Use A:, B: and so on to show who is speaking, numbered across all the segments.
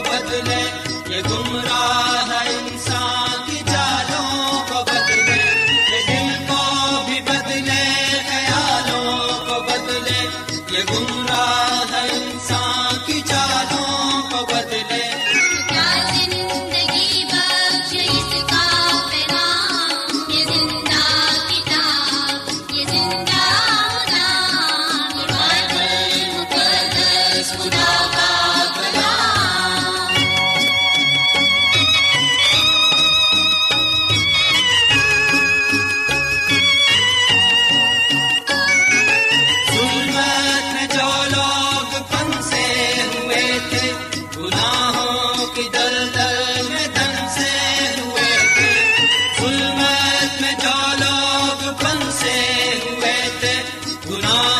A: بدلے یہ گمراہ ہے۔ گناہ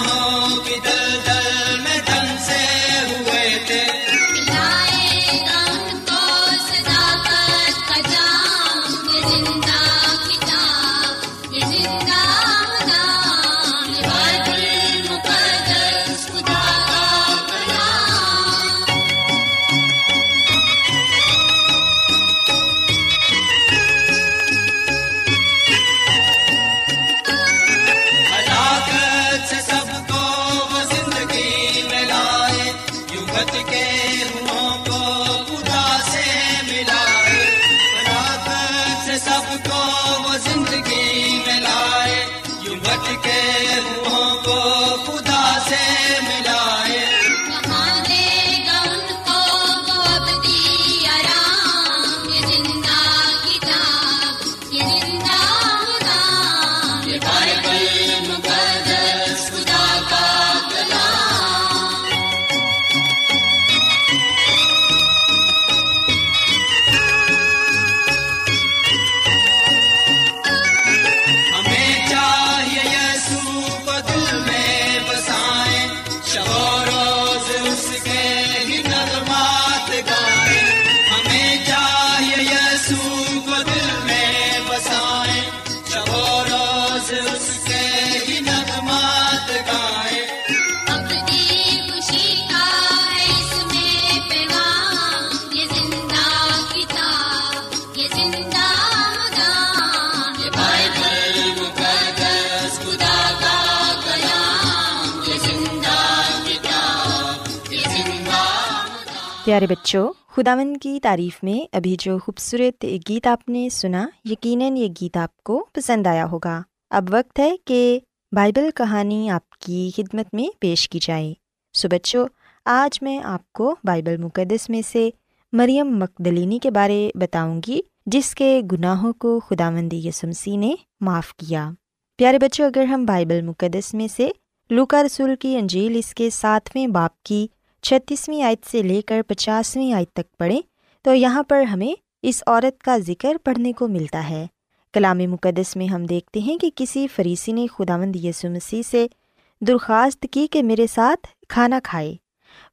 A: پیارے بچوں خداون کی تعریف میں ابھی جو خوبصورت گیت آپ نے سنا یقیناً یہ گیت آپ کو پسند آیا ہوگا اب وقت ہے کہ بائبل کہانی آپ کی خدمت میں پیش کی جائے سو بچوں آج میں آپ کو بائبل مقدس میں سے مریم مقدلینی کے بارے بتاؤں گی جس کے گناہوں کو خدا مندی یسمسی نے معاف کیا پیارے بچوں اگر ہم بائبل مقدس میں سے لوکا رسول کی انجیل اس کے ساتویں باپ کی چھتیسویں آیت سے لے کر پچاسویں آیت تک پڑھیں تو یہاں پر ہمیں اس عورت کا ذکر پڑھنے کو ملتا ہے۔ کلام مقدس میں ہم دیکھتے ہیں کہ کسی فریسی نے خدا مند یسو مسیح سے درخواست کی کہ میرے ساتھ کھانا کھائے۔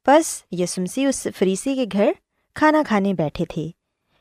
A: بس یسو مسیح اس فریسی کے گھر کھانا کھانے بیٹھے تھے۔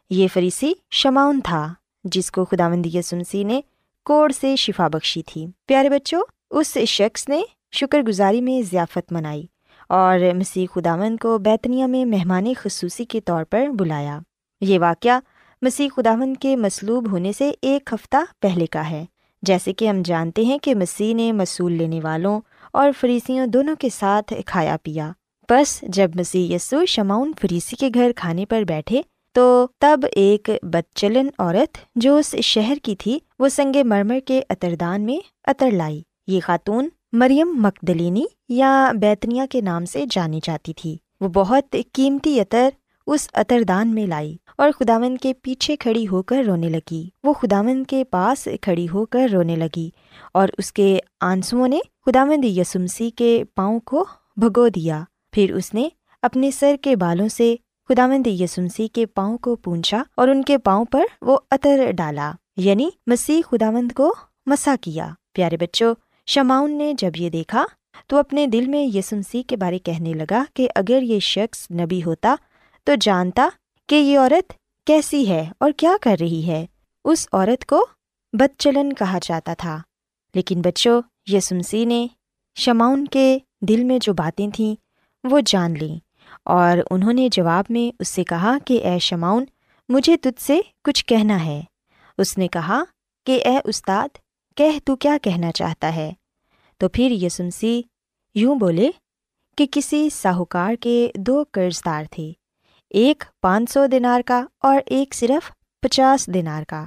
A: یہ فریسی شماؤن تھا، جس کو خدا مند یسو مسیح نے کوڑ سے شفا بخشی تھی۔ پیارے بچوں، اس شخص نے شکر گزاری میں ضیافت منائی۔ اور مسیح خداوند کو بیتنیا میں مہمان خصوصی کے طور پر بلایا۔ یہ واقعہ مسیح خداوند کے مصلوب ہونے سے ایک ہفتہ پہلے کا ہے۔ جیسے کہ ہم جانتے ہیں کہ مسیح نے مصول لینے والوں اور فریسیوں دونوں کے ساتھ کھایا پیا۔ بس جب مسیح یسو شماؤن فریسی کے گھر کھانے پر بیٹھے تو تب ایک بدچلن عورت جو اس شہر کی تھی، وہ سنگ مرمر کے اتردان میں اتر لائی۔ یہ خاتون مریم مکدلینی یا بیتنیا کے نام سے جانی جاتی تھی۔ وہ بہت قیمتی عطر اس اتردان میں لائی اور خداون کے پیچھے کھڑی ہو کر رونے لگی۔ وہ خداون کے پاس کھڑی ہو کر رونے لگی اور اس کے آنسوؤں نے خداوند یسمسی کے پاؤں کو بھگو دیا۔ پھر اس نے اپنے سر کے بالوں سے خداوند یسمسی کے پاؤں کو پونچھا اور ان کے پاؤں پر وہ عطر ڈالا یعنی مسیح خداوند کو مسا کیا۔ پیارے بچوں شماؤن نے جب یہ دیکھا تو اپنے دل میں یسمسی کے بارے کہنے لگا کہ اگر یہ شخص نبی ہوتا تو جانتا کہ یہ عورت کیسی ہے اور کیا کر رہی ہے۔ اس عورت کو بد چلن کہا جاتا تھا۔ لیکن بچوں یسمسی نے شماؤن کے دل میں جو باتیں تھیں وہ جان لیں اور انہوں نے جواب میں اس سے کہا کہ اے شماؤن مجھے تجھ سے کچھ کہنا ہے۔ اس نے کہا کہ اے استاد کہہ تو کیا کہنا چاہتا ہے؟ تو پھر یسمسی یوں بولے کہ کسی ساہوکار کے دو قرض دار تھے، ایک پانچ سو دینار کا اور ایک صرف پچاس دینار کا۔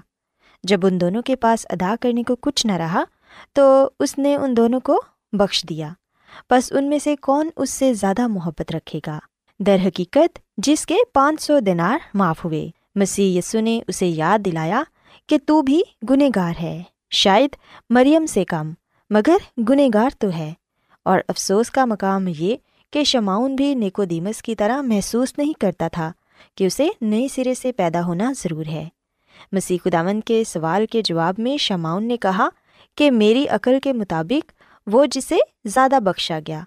A: جب ان دونوں کے پاس ادا کرنے کو کچھ نہ رہا، تو اس نے ان دونوں کو بخش دیا۔ بس ان میں سے کون اس سے زیادہ محبت رکھے گا؟ در حقیقت جس کے پانچ سو دینار معاف ہوئے۔ مسیح یسو نے اسے یاد دلایا کہ تو بھی گنہ گار ہے۔ شاید مریم سے کم، مگر گنہ گار تو ہے۔ اور افسوس کا مقام یہ کہ شماؤن بھی نیکو دیمس کی طرح محسوس نہیں کرتا تھا کہ اسے نئے سرے سے پیدا ہونا ضرور ہے۔ مسیح خداون کے سوال کے جواب میں شماؤن نے کہا کہ میری عقل کے مطابق وہ جسے زیادہ بخشا گیا۔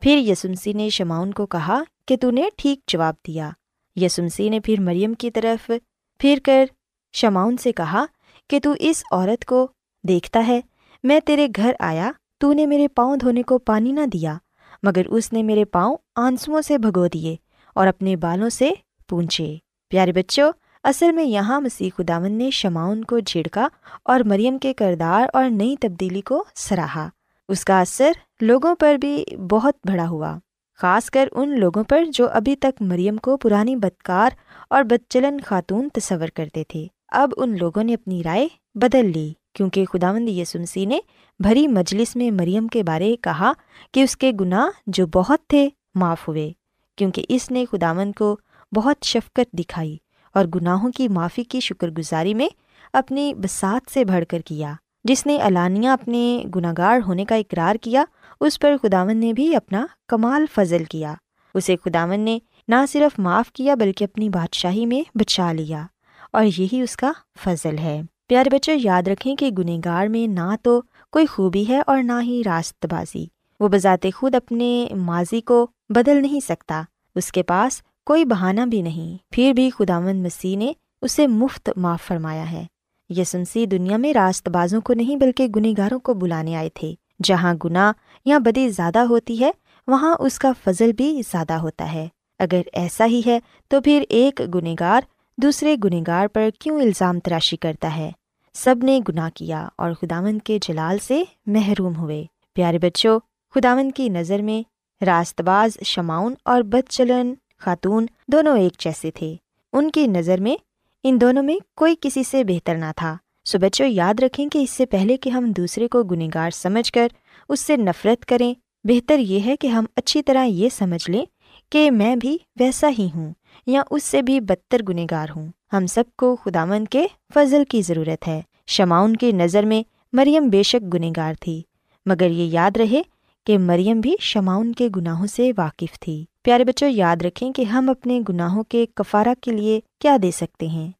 A: پھر یسمسی نے شماؤن کو کہا کہ تو نے ٹھیک جواب دیا۔ یسمسی نے پھر مریم کی طرف پھر کر شماؤن سے کہا کہ تو اس عورت کو دیکھتا ہے، میں تیرے گھر آیا، تو نے میرے پاؤں دھونے کو پانی نہ دیا، مگر اس نے میرے پاؤں آنسوؤں سے بھگو دیے اور اپنے بالوں سے پونچھے۔ پیارے بچوں، اصل میں یہاں مسیح خداون نے شماؤن کو جھڑکا اور مریم کے کردار اور نئی تبدیلی کو سراہا۔ اس کا اثر لوگوں پر بھی بہت بڑا ہوا، خاص کر ان لوگوں پر جو ابھی تک مریم کو پرانی بدکار اور بدچلن خاتون تصور کرتے تھے۔ اب ان لوگوں نے اپنی رائے بدل لی، کیونکہ خداوند یسمسی نے بھری مجلس میں مریم کے بارے کہا کہ اس کے گناہ جو بہت تھے معاف ہوئے، کیونکہ اس نے خداوند کو بہت شفقت دکھائی اور گناہوں کی معافی کی شکر گزاری میں اپنی بسات سے بڑھ کر کیا، جس نے علانیہ اپنے گناہ گار ہونے کا اقرار کیا، اس پر خداون نے بھی اپنا کمال فضل کیا۔ اسے خداون نے نہ صرف معاف کیا بلکہ اپنی بادشاہی میں بچا لیا۔ اور یہی اس کا فضل ہے۔ پیارے بچے، یاد رکھیں کہ گنہ گار میں نہ تو کوئی خوبی ہے اور نہ ہی راست بازی۔ وہ بذات خود اپنے ماضی کو بدل نہیں سکتا۔ اس کے پاس کوئی بہانہ بھی نہیں۔ پھر بھی خداوند مسیح نے اسے مفت معاف فرمایا ہے۔ یسنسی دنیا میں راست بازوں کو نہیں بلکہ گنہ گاروں کو بلانے آئے تھے۔ جہاں گناہ یا بدی زیادہ ہوتی ہے، وہاں اس کا فضل بھی زیادہ ہوتا ہے۔ اگر ایسا ہی ہے، تو پھر ایک گنہ گار دوسرے گنہ گار پر کیوں الزام تراشی کرتا ہے؟ سب نے گناہ کیا اور خداون کے جلال سے محروم ہوئے۔ پیارے بچوں خداون کی نظر میں راست باز شماؤن اور بد چلن خاتون دونوں ایک جیسے تھے۔ ان کی نظر میں ان دونوں میں کوئی کسی سے بہتر نہ تھا۔ سو بچوں، یاد رکھیں کہ اس سے پہلے کہ ہم دوسرے کو گنہ گار سمجھ کر اس سے نفرت کریں، بہتر یہ ہے کہ ہم اچھی طرح یہ سمجھ لیں کہ میں بھی ویسا ہی ہوں۔ یا اس سے بھی بدتر گنہ گار ہوں۔ ہم سب کو خدامن کے فضل کی ضرورت ہے۔ شماؤن کی نظر میں مریم بے شک گنہ گار تھی۔ مگر یہ یاد رہے کہ مریم بھی شماؤن کے گناہوں سے واقف تھی۔ پیارے بچوں، یاد رکھیں کہ ہم اپنے گناہوں کے کفارہ کے لیے کیا دے سکتے ہیں۔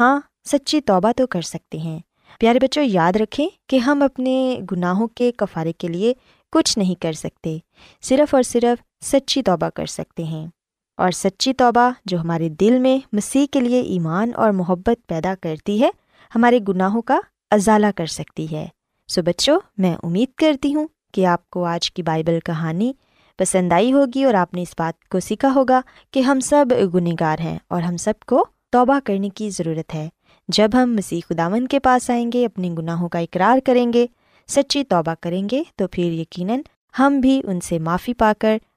A: ہاں سچی توبہ تو کر سکتے ہیں۔ پیارے بچوں، یاد رکھیں کہ ہم اپنے گناہوں کے کفارے کے لیے کچھ نہیں کر سکتے۔ صرف اور صرف سچی توبہ کر سکتے ہیں۔ اور سچی توبہ جو ہمارے دل میں مسیح کے لیے ایمان اور محبت پیدا کرتی ہے، ہمارے گناہوں کا ازالہ کر سکتی ہے۔ سو بچوں، میں امید کرتی ہوں کہ آپ کو آج کی بائبل کہانی پسند آئی ہوگی اور آپ نے اس بات کو سیکھا ہوگا کہ ہم سب گنہگار ہیں اور ہم سب کو توبہ کرنے کی ضرورت ہے۔ جب ہم مسیح خداون کے پاس آئیں گے، اپنے گناہوں کا اقرار کریں گے، سچی توبہ کریں گے، تو پھر یقیناً ہم بھی ان سے معافی پا کر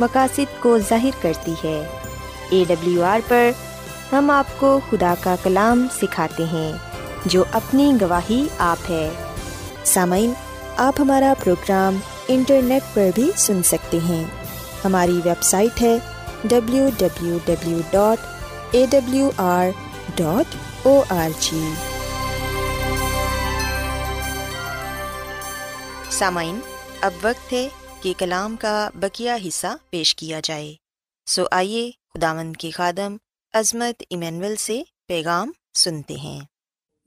A: مقاصد کو ظاہر کرتی ہے۔ اے ڈبلیو آر پر ہم آپ کو خدا کا کلام سکھاتے ہیں، جو اپنی گواہی آپ ہے۔ سامعین، آپ ہمارا پروگرام انٹرنیٹ پر بھی سن سکتے ہیں۔ ہماری ویب سائٹ ہے W W W dot A W R dot O R G سامعین، اب وقت ہے کہ کلام کا بکیا حصہ پیش کیا جائے۔ سو آئیے خداون کے خادم عظمت ایمینول سے پیغام سنتے ہیں۔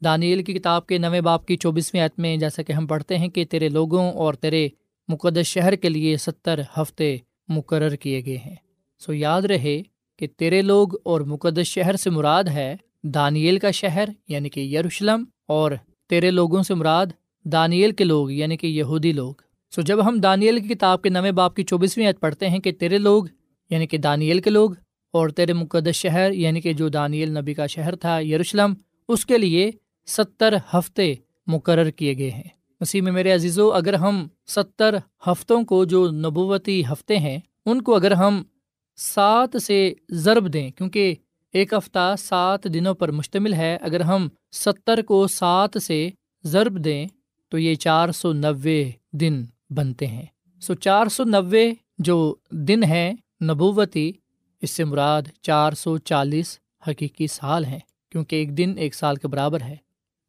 B: دانیل کی کتاب کے نویں باپ کی چوبیسویں عت میں جیسا کہ ہم پڑھتے ہیں کہ تیرے لوگوں اور تیرے مقدس شہر کے لیے ستر ہفتے مقرر کیے گئے ہیں۔ سو یاد رہے کہ تیرے لوگ اور مقدس شہر سے مراد ہے دانیل کا شہر یعنی کہ یروشلم، اور تیرے لوگوں سے مراد دانیل کے لوگ یعنی کہ یہودی لوگ۔ سو جب ہم دانیل کی کتاب کے نویں باپ کی چوبیسویں عید پڑھتے ہیں کہ تیرے لوگ یعنی کہ دانیل کے لوگ، اور تیرے مقدس شہر یعنی کہ جو دانیل نبی کا شہر تھا، یروشلم، اس کے لیے ستر ہفتے مقرر کیے گئے ہیں۔ مسیح میں میرے عزیزو، اگر ہم ستر ہفتوں کو جو نبوتی ہفتے ہیں، ان کو اگر ہم سات سے ضرب دیں، کیونکہ ایک ہفتہ سات دنوں پر مشتمل ہے، اگر ہم ستر کو سات سے ضرب دیں، تو یہ چار سو نوے دن۔ بنتے ہیں۔ سو چار سو نوے جو دن ہیں نبوتی، اس سے مراد چار سو چالیس حقیقی سال ہیں، کیونکہ ایک دن ایک سال کے برابر ہے۔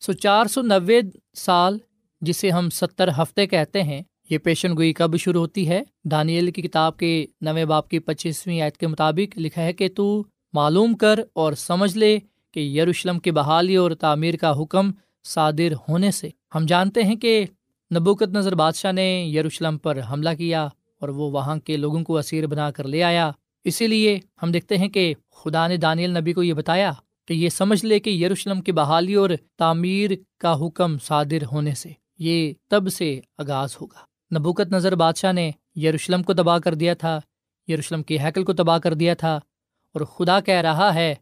B: سو چار سو نوے سال، جسے ہم ستر ہفتے کہتے ہیں، یہ پیشن گوئی کب شروع ہوتی ہے؟ دانیل کی کتاب کے نویں باپ کی پچیسویں عید کے مطابق لکھا ہے کہ تو معلوم کر اور سمجھ لے کہ یروشلم کی بحالی اور تعمیر کا حکم صادر ہونے سے۔ ہم جانتے ہیں کہ نبوکت نظر بادشاہ نے یروشلم پر حملہ کیا اور وہ وہاں کے لوگوں کو اسیر بنا کر لے آیا۔ اسی لیے ہم دیکھتے ہیں کہ خدا نے دانیل نبی کو یہ بتایا کہ یہ سمجھ لے کہ یروشلم کی بحالی اور تعمیر کا حکم صادر ہونے سے یہ تب سے آغاز ہوگا۔ نبوکت نظر بادشاہ نے یروشلم کو تباہ کر دیا تھا، یروشلم کی حیکل کو تباہ کر دیا تھا اور خدا کہہ رہا ہے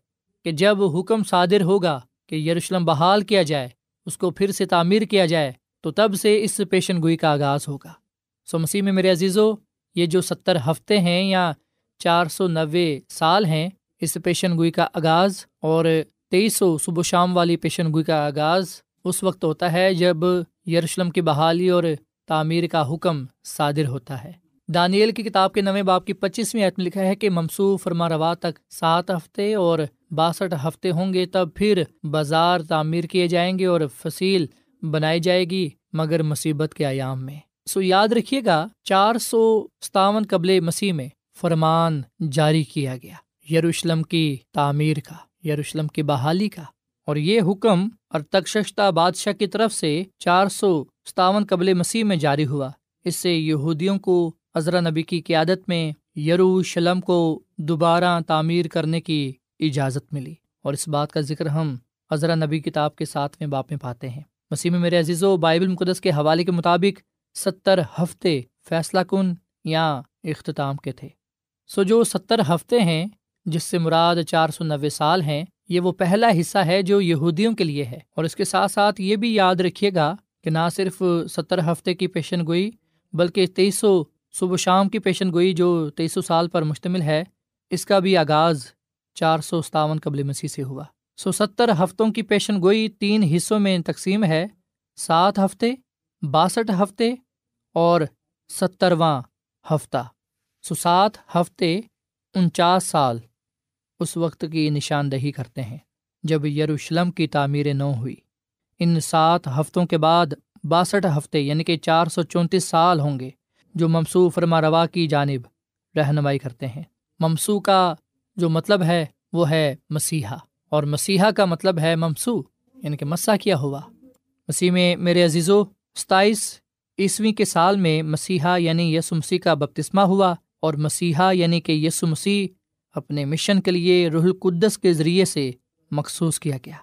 B: کہ جب حکم صادر ہوگا کہ یروشلم بحال کیا جائے، اس کو پھر سے تعمیر کیا جائے تو تب سے اس پیشن گوئی کا آغاز ہوگا۔ سو مسیح میں میرے عزیزو، یہ جو ستر ہفتے ہیں یا چار سو نوے سال ہیں، اس پیشن گوئی کا آغاز اور تیئیس سو صبح و شام والی پیشن گوئی کا آغاز اس وقت ہوتا ہے جب یروشلم کی بحالی اور تعمیر کا حکم صادر ہوتا ہے۔ دانیل کی کتاب کے نویں باپ کی پچیسویں عید میں لکھا ہے کہ ممسو فرما روا تک سات ہفتے اور باسٹھ ہفتے ہوں گے، تب پھر بازار تعمیر کیے جائیں گے اور فصیل بنائی جائے گی مگر مصیبت کے ایام میں۔ سو یاد رکھیے گا، چار سو ستاون قبل مسیح میں فرمان جاری کیا گیا۔ یروشلم کی تعمیر کا، یروشلم کی بحالی کا۔ اور یہ حکم اور تکشتہ بادشاہ کی طرف سے چار سو ستاون قبل مسیح میں جاری ہوا۔ اس سے یہودیوں کو عذرا نبی کی قیادت میں یروشلم کو دوبارہ تعمیر کرنے کی اجازت ملی۔ اور اس بات کا ذکر ہم عذرا نبی کتاب کے ساتھ میں باپ میں پاتے ہیں۔ مسیح میں میرے عزیز و بائبل مقدس کے حوالے کے مطابق ستر ہفتے فیصلہ کن یا اختتام کے تھے۔ سو جو ستر ہفتے ہیں، جس سے مراد چار سو نوے سال ہیں، یہ وہ پہلا حصہ ہے جو یہودیوں کے لیے ہے۔ اور اس کے ساتھ ساتھ یہ بھی یاد رکھیے گا کہ نہ صرف ستر ہفتے کی پیشن گوئی، بلکہ تیئیس سو صبح شام کی پیشن گوئی جو تیئیس سو سال پر مشتمل ہے، اس کا بھی آغاز چار سو ستاون قبل مسیح سے ہوا۔ سو ستر ہفتوں کی پیشن گوئی تین حصوں میں تقسیم ہے، سات ہفتے، باسٹھ ہفتے اور سترواں ہفتہ۔ سو سات ہفتے، انچاس سال۔ اس وقت کی نشاندہی کرتے ہیں، جب یروشلم کی تعمیر نو ہوئی۔ ان سات ہفتوں کے بعد باسٹھ ہفتے یعنی کہ چار سو چونتیس سال ہوں گے، جو ممسو فرما روا کی جانب رہنمائی کرتے ہیں۔ ممسو کا جو مطلب ہے، وہ ہے مسیحا۔ اور مسیحا کا مطلب ہے ممسو یعنی کہ مسا کیا ہوا۔ مسیح میں میرے عزیز و ستائیس عیسویں کے سال میں مسیحا یعنی یسو مسیح کا بپتسمہ ہوا اور مسیحا یعنی کہ یسو مسیح اپنے مشن کے لیے رح القدس کے ذریعے سے مخصوص کیا گیا۔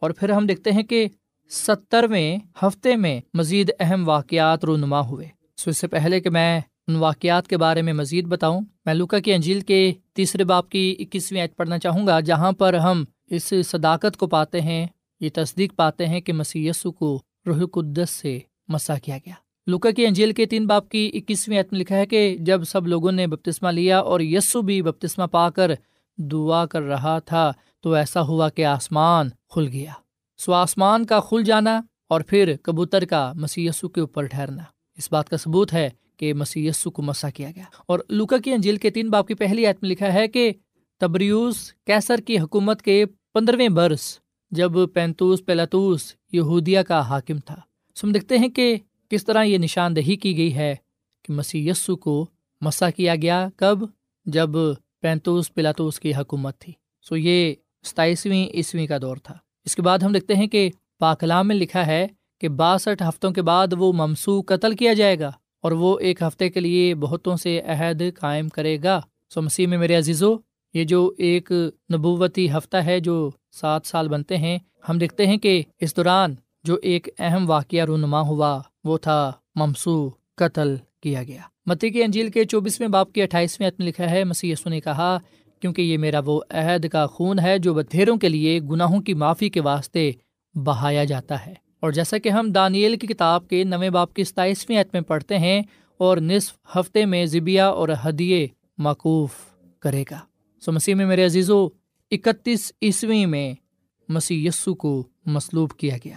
B: اور پھر ہم دیکھتے ہیں کہ سترویں ہفتے میں مزید اہم واقعات رونما ہوئے۔ سو اس سے پہلے کہ میں ان واقعات کے بارے میں مزید بتاؤں، میں لوکا کی انجیل کے تیسرے باپ کی اکیسویں عید پڑھنا چاہوں گا، جہاں پر ہم اس صداقت کو پاتے ہیں، یہ تصدیق پاتے ہیں کہ مسی کو روح القدس سے مسا کیا گیا۔ لوکا کی انجیل کے تین باپ کی اکیسویں عید میں لکھا ہے کہ جب سب لوگوں نے بپتسمہ لیا اور یسو بھی بپتسمہ پا کر دعا کر رہا تھا، تو ایسا ہوا کہ آسمان کھل گیا۔ سو آسمان کا کھل جانا اور پھر کبوتر کا مسی کے اوپر ٹھہرنا۔ اس بات کا ثبوت ہے کہ مسی کو مسا کیا گیا۔ اور لوکا کی انجیل کے تین باپ کی پہلی عید میں لکھا ہے کہ تبریوس کیسر کی حکومت کے پندرہویں برس جب پینتوس پیلاتوس یہودیا کا حاکم تھا۔ سم دیکھتے ہیں کہ کس طرح یہ نشاندہی کی گئی ہے کہ مسی کو مسا کیا گیا کب؟ جب پینتوس پلاتوس کی حکومت تھی۔ سو یہ ستائیسویں عیسویں کا دور تھا۔ اس کے بعد ہم دیکھتے ہیں کہ پاکلام میں لکھا ہے کہ باسٹھ ہفتوں کے بعد وہ ممسو قتل کیا جائے گا اور وہ ایک ہفتے کے لیے بہتوں سے عہد قائم کرے گا۔ سو مسیح میں میرے عزیزو یہ جو ایک نبوتی ہفتہ ہے جو سات سال بنتے ہیں، ہم دیکھتے ہیں کہ اس دوران جو ایک اہم واقعہ رونما ہوا، وہ تھا ممسو قتل کیا گیا۔ متی کی انجیل کے چوبیسویں باپ کے اٹھائیسویں عتم لکھا ہے مسی نے کہا، کیونکہ یہ میرا وہ عہد کا خون ہے جو بدھیروں کے لیے گناہوں کی معافی کے واسطے بہایا جاتا ہے۔ اور جیسا کہ ہم دانیل کی کتاب کے نویں باپ کی ستائیسویں عت میں پڑھتے ہیں، اور نصف ہفتے میں ذبیا اور ہدیے معقوف کرے گا۔ سو مسیح میں میرے عزیز و اکتیس عیسویں میں مسیح یسو کو مصلوب کیا گیا۔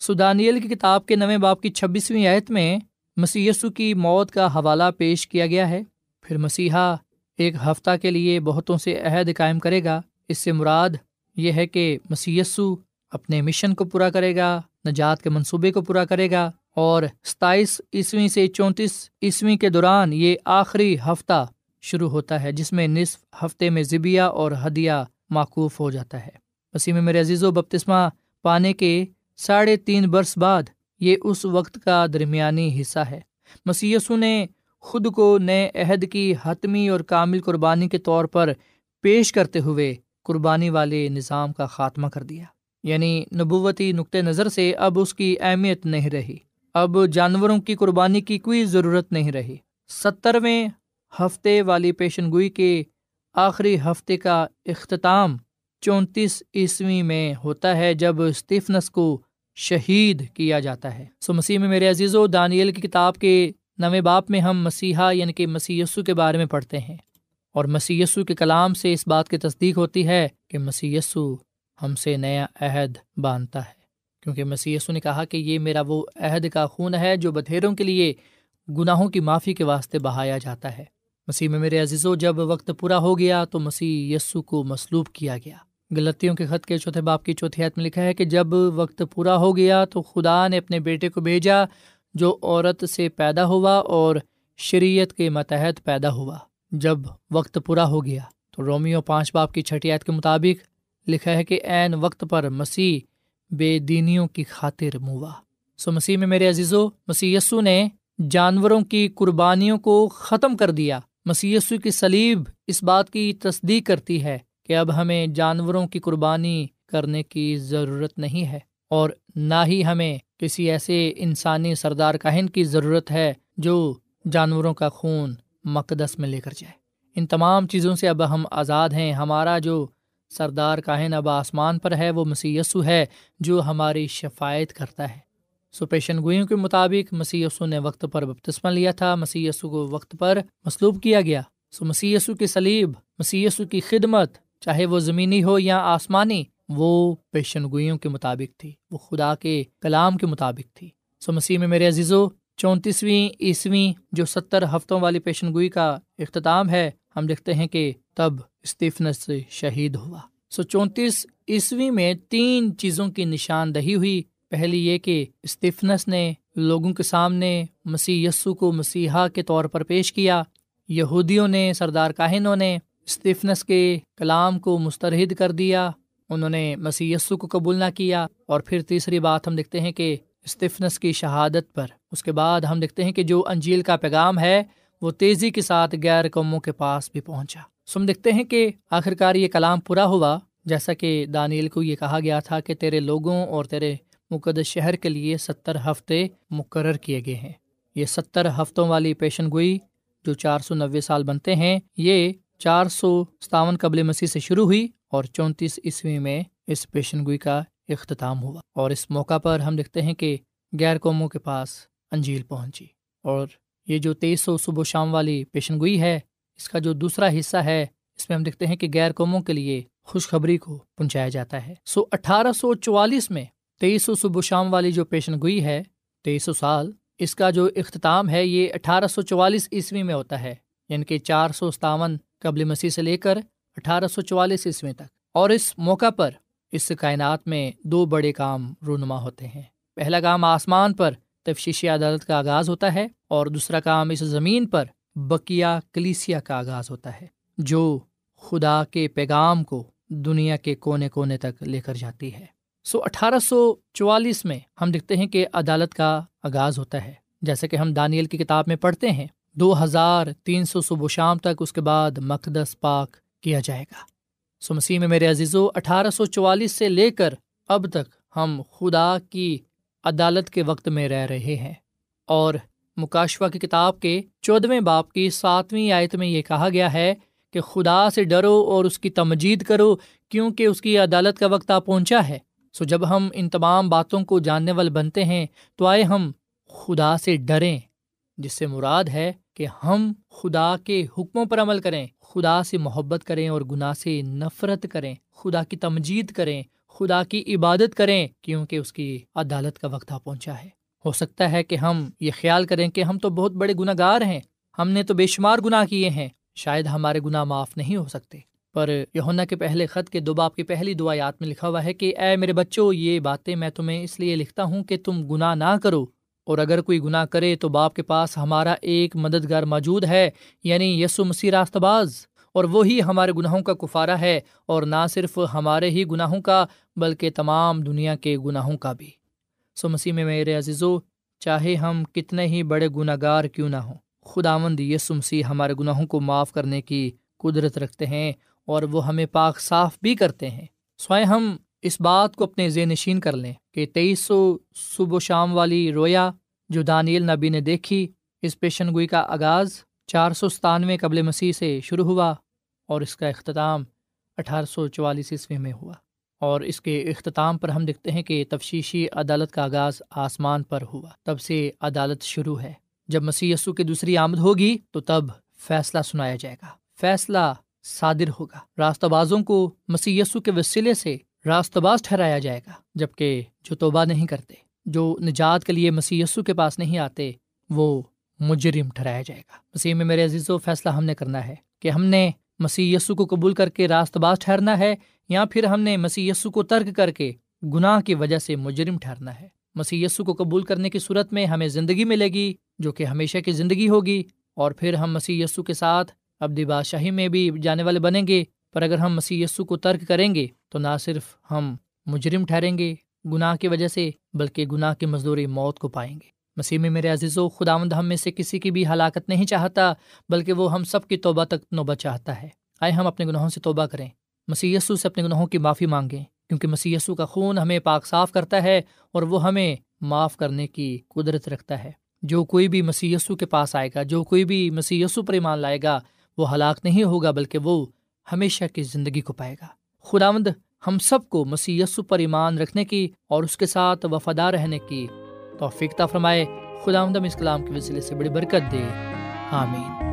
B: سو دانیل کی کتاب کے نویں باپ کی چھبیسویں آیت میں مسیح یسو کی موت کا حوالہ پیش کیا گیا ہے۔ پھر مسیحا ایک ہفتہ کے لیے بہتوں سے عہد قائم کرے گا۔ اس سے مراد یہ ہے کہ مسی اپنے مشن کو پورا کرے گا، نجات کے منصوبے کو پورا کرے گا اور ستائیس عیسویں سے چونتیس عیسویں کے دوران یہ آخری ہفتہ شروع ہوتا ہے، جس میں نصف ہفتے میں ذبیہ اور ہدیہ معقوف ہو جاتا ہے۔ وسیم میرے عزیز و بپتسمہ پانے کے ساڑھے تین برس بعد یہ اس وقت کا درمیانی حصہ ہے۔ مسیسو نے خود کو نئے عہد کی حتمی اور کامل قربانی کے طور پر پیش کرتے ہوئے قربانی والے نظام کا خاتمہ کر دیا۔ یعنی نبوتی نقطۂ نظر سے اب اس کی اہمیت نہیں رہی۔ اب جانوروں کی قربانی کی کوئی ضرورت نہیں رہی۔ سترویں ہفتے والی پیشن گوئی کے آخری ہفتے کا اختتام چونتیس عیسوی میں ہوتا ہے جب اسٹیفنس کو شہید کیا جاتا ہے۔ سو مسیح میں میرے عزیز و دانیل کی کتاب کے نویں باپ میں ہم مسیحا یعنی کہ مسی کے بارے میں پڑھتے ہیں۔ اور مسی کے کلام سے اس بات کی تصدیق ہوتی ہے کہ مسی ہم سے نیا عہد باندھتا ہے۔ کیونکہ مسی نے کہا کہ یہ میرا وہ عہد کا خون ہے جو بدھیروں کے لیے گناہوں کی معافی کے واسطے بہایا جاتا ہے۔ مسیح میں میرے عزیز و جب وقت پورا ہو گیا تو مسیح یسو کو مسلوب کیا گیا۔ غلطیوں کے خط کے چوتھے باپ کی چوتھی حت میں لکھا ہے کہ جب وقت پورا ہو گیا تو خدا نے اپنے بیٹے کو بھیجا جو عورت سے پیدا ہوا اور شریعت کے متحد پیدا ہوا۔ جب وقت پورا ہو گیا تو رومیو پانچ باپ کی چھٹی عید کے مطابق لکھا ہے کہ عین وقت پر مسیح بے دینیوں کی خاطر موا سو مسیح میں میرے عزیز و مسی نے جانوروں کی قربانیوں کو ختم کر دیا۔ مسی کی سلیب اس بات کی تصدیق کرتی ہے کہ اب ہمیں جانوروں کی قربانی کرنے کی ضرورت نہیں ہے اور نہ ہی ہمیں کسی ایسے انسانی سردار کاہن کی ضرورت ہے جو جانوروں کا خون مقدس میں لے کر جائے۔ ان تمام چیزوں سے اب ہم آزاد ہیں۔ ہمارا جو سردار کاہن اب آسمان پر ہے وہ مسی ہے جو ہماری شفایت کرتا ہے۔ سو پیشن گوئیوں کے مطابق مسی نے وقت پر بپتسمہ لیا تھا مسی کو وقت پر مسلوب کیا گیا۔ سو مسی کی سلیب مسی کی خدمت، چاہے وہ زمینی ہو یا آسمانی، وہ پیشن گوئیوں کے مطابق تھی، وہ خدا کے کلام کے مطابق تھی۔ سو مسیح میں میرے عزیزو، چونتیسویں عیسویں جو ستر ہفتوں والی پیشن گوئی کا اختتام ہے، ہم دیکھتے ہیں کہ تب اسٹیفنس شہید ہوا۔ سو چونتیس عیسوی میں تین چیزوں کی نشاندہی ہوئی پہلی یہ کہ اسٹیفنس نے لوگوں کے سامنے مسیح یسو کو مسیحا کے طور پر پیش کیا۔ یہودیوں نے، سردار کاہنوں نے اسٹیفنس کے کلام کو مسترد کر دیا۔ انہوں نے مسیح یسو کو قبول نہ کیا۔ اور پھر تیسری بات ہم دیکھتے ہیں کہ اسٹیفنس کی شہادت پر۔ اس کے بعد ہم دیکھتے ہیں کہ جو انجیل کا پیغام ہے، وہ تیزی کے ساتھ غیر قوموں کے پاس بھی پہنچا۔ سم دیکھتے ہیں کہ آخرکار یہ کلام پورا ہوا۔ جیسا کہ دانیل کو یہ کہا گیا تھا کہ تیرے لوگوں اور تیرے مقدس شہر کے لیے ستر ہفتے مقرر کیے گئے ہیں۔ یہ ستر ہفتوں والی پیشن گوئی جو چار سو نوے سال بنتے ہیں، یہ چار سو ستاون قبل مسیح سے شروع ہوئی اور چونتیس عیسوی میں اس پیشن گوئی کا اختتام ہوا۔ اور اس موقع پر ہم دیکھتے ہیں کہ غیر قوموں کے پاس انجیل پہنچی۔ اور یہ جو تیئیس سو صبح و شام والی پیشن گوئی ہے، اس کا جو دوسرا حصہ ہے، اس میں ہم دیکھتے ہیں کہ غیر قوموں کے لیے خوشخبری کو پہنچایا جاتا ہے۔ سو اٹھارہ سو چوالیس میں تیئیس سو صبح و شام والی جو پیشن گوئی ہے تیئیس سو سال، اس کا جو اختتام ہے، یہ اٹھارہ سو چوالیس عیسوی میں ہوتا ہے یعنی کہ چار سو ستاون قبل مسیح سے لے کر اٹھارہ سو چوالیس عیسوی تک۔ اور اس موقع پر اس کائنات میں دو بڑے کام رونما ہوتے ہیں۔ پہلا کام آسمان پر تفشیشی عدالت کا آغاز ہوتا ہے، اور دوسرا کام اس زمین پر بکیا کلیسیا کا آغاز ہوتا ہے، جو خدا کے پیغام کو دنیا کے کونے کونے تک لے کر جاتی ہے۔ سو اٹھارہ سو چوالیس میں ہم دیکھتے ہیں کہ عدالت کا آغاز ہوتا ہے۔ جیسے کہ ہم دانیل کی کتاب میں پڑھتے ہیں، دو ہزار تین سو صبح شام تک اس کے بعد مقدس پاک کیا جائے گا۔ سو مسیح میں میرے عزیز و اٹھارہ سو چوالیس سے لے کر اب تک ہم خدا کی عدالت کے وقت میں رہ رہے ہیں۔ اور مکاشوا کی کتاب کے چودھویں باپ کی ساتویں آیت میں یہ کہا گیا ہے کہ خدا سے ڈرو اور اس کی تمجید کرو کیونکہ اس کی عدالت کا وقت آ پہنچا ہے۔ سو جب ہم ان تمام باتوں کو جاننے والے بنتے ہیں، تو آئے ہم خدا سے ڈریں، جس سے مراد ہے کہ ہم خدا کے حکموں پر عمل کریں، خدا سے محبت کریں اور گناہ سے نفرت کریں، خدا کی تمجید کریں، خدا کی عبادت کریں، کیونکہ اس کی عدالت کا وقت آ پہنچا ہے۔ ہو سکتا ہے کہ ہم یہ خیال کریں کہ ہم تو بہت بڑے گناہ گار ہیں، ہم نے تو بے شمار گناہ کیے ہیں، شاید ہمارے گناہ معاف نہیں ہو سکتے۔ پر یونا کے پہلے خط کے دو باپ کی پہلی دعا یاد میں لکھا ہوا ہے کہ، اے میرے بچوں، یہ باتیں میں تمہیں اس لیے لکھتا ہوں کہ تم گناہ نہ کرو۔ اور اگر کوئی گناہ کرے تو باپ کے پاس ہمارا ایک مددگار موجود ہے یعنی یسو مسیح راست باز اور وہی ہمارے گناہوں کا کفارہ ہے، اور نہ صرف ہمارے ہی گناہوں کا، بلکہ تمام دنیا کے گناہوں کا بھی۔ سو مسیح میں میرے عزیزو، چاہے ہم کتنے ہی بڑے گناہ گار کیوں نہ ہوں خدا مند یسو مسیح ہمارے گناہوں کو معاف کرنے کی قدرت رکھتے ہیں اور وہ ہمیں پاک صاف بھی کرتے ہیں۔ سوائے ہم اس بات کو اپنے ذہن نشین کر لیں کہ تیئیس سو صبح و شام والی رویا جو دانیل نبی نے دیکھی، اس پیشن گوئی کا آغاز چار سو ستانوے قبل مسیح سے شروع ہوا اور اس کا اختتام اٹھارہ سو چوالیس عیسوی میں ہوا۔ اور اس کے اختتام پر ہم دیکھتے ہیں کہ تفشیشی عدالت کا آغاز آسمان پر ہوا۔ تب سے عدالت شروع ہے۔ جب مسی کی دوسری آمد ہوگی تو تب فیصلہ سنایا جائے گا۔ فیصلہ صادر ہوگا۔ راستہ بازوں کو مسی کے وسیلے سے راست باز ٹھہرایا جائے گا، جبکہ جو توبہ نہیں کرتے، جو نجات کے لیے مسی کے پاس نہیں آتے، وہ مجرم ٹھہرایا جائے گا۔ مسیح میں میرے عزیز و فیصلہ ہم نے کرنا ہے کہ ہم نے مسیح یسو کو قبول کر کے راست باز ٹھہرنا ہے، یا پھر ہم نے مسیح یسو کو ترک کر کے گناہ کی وجہ سے مجرم ٹھہرنا ہے۔ مسیح یسو کو قبول کرنے کی صورت میں ہمیں زندگی ملے گی، جو کہ ہمیشہ کی زندگی ہوگی، اور پھر ہم مسیح یسو کے ساتھ ابدی بادشاہی میں بھی جانے والے بنیں گے، پر اگر ہم مسیح یسو کو ترک کریں گے، تو نہ صرف ہم مجرم ٹھہریں گے گناہ کی وجہ سے، بلکہ گناہ کی مزدوری موت کو پائیں گے۔ مسیح میں میرے عزیز و خدا ہم میں سے کسی کی بھی ہلاکت نہیں چاہتا، بلکہ وہ ہم سب کی توبہ تک نوبت چاہتا ہے۔ آئے ہم اپنے گناہوں سے توبہ کریں۔ مسی سے اپنے گناہوں کی معافی مانگیں، کیونکہ مسی کا خون ہمیں پاک صاف کرتا ہے اور وہ ہمیں معاف کرنے کی قدرت رکھتا ہے۔ جو کوئی بھی مسی کے پاس آئے گا، جو کوئی بھی مسی پر ایمان لائے گا وہ ہلاک نہیں ہوگا بلکہ وہ ہمیشہ کی زندگی کو پائے گا۔ خداوند ہم سب کو مسی پر ایمان رکھنے کی اور اس کے ساتھ وفادار رہنے کی توفیقہ فرمائے۔ خدا ہم اس کلام کے وسیلے سے بڑی برکت دے۔ آمین۔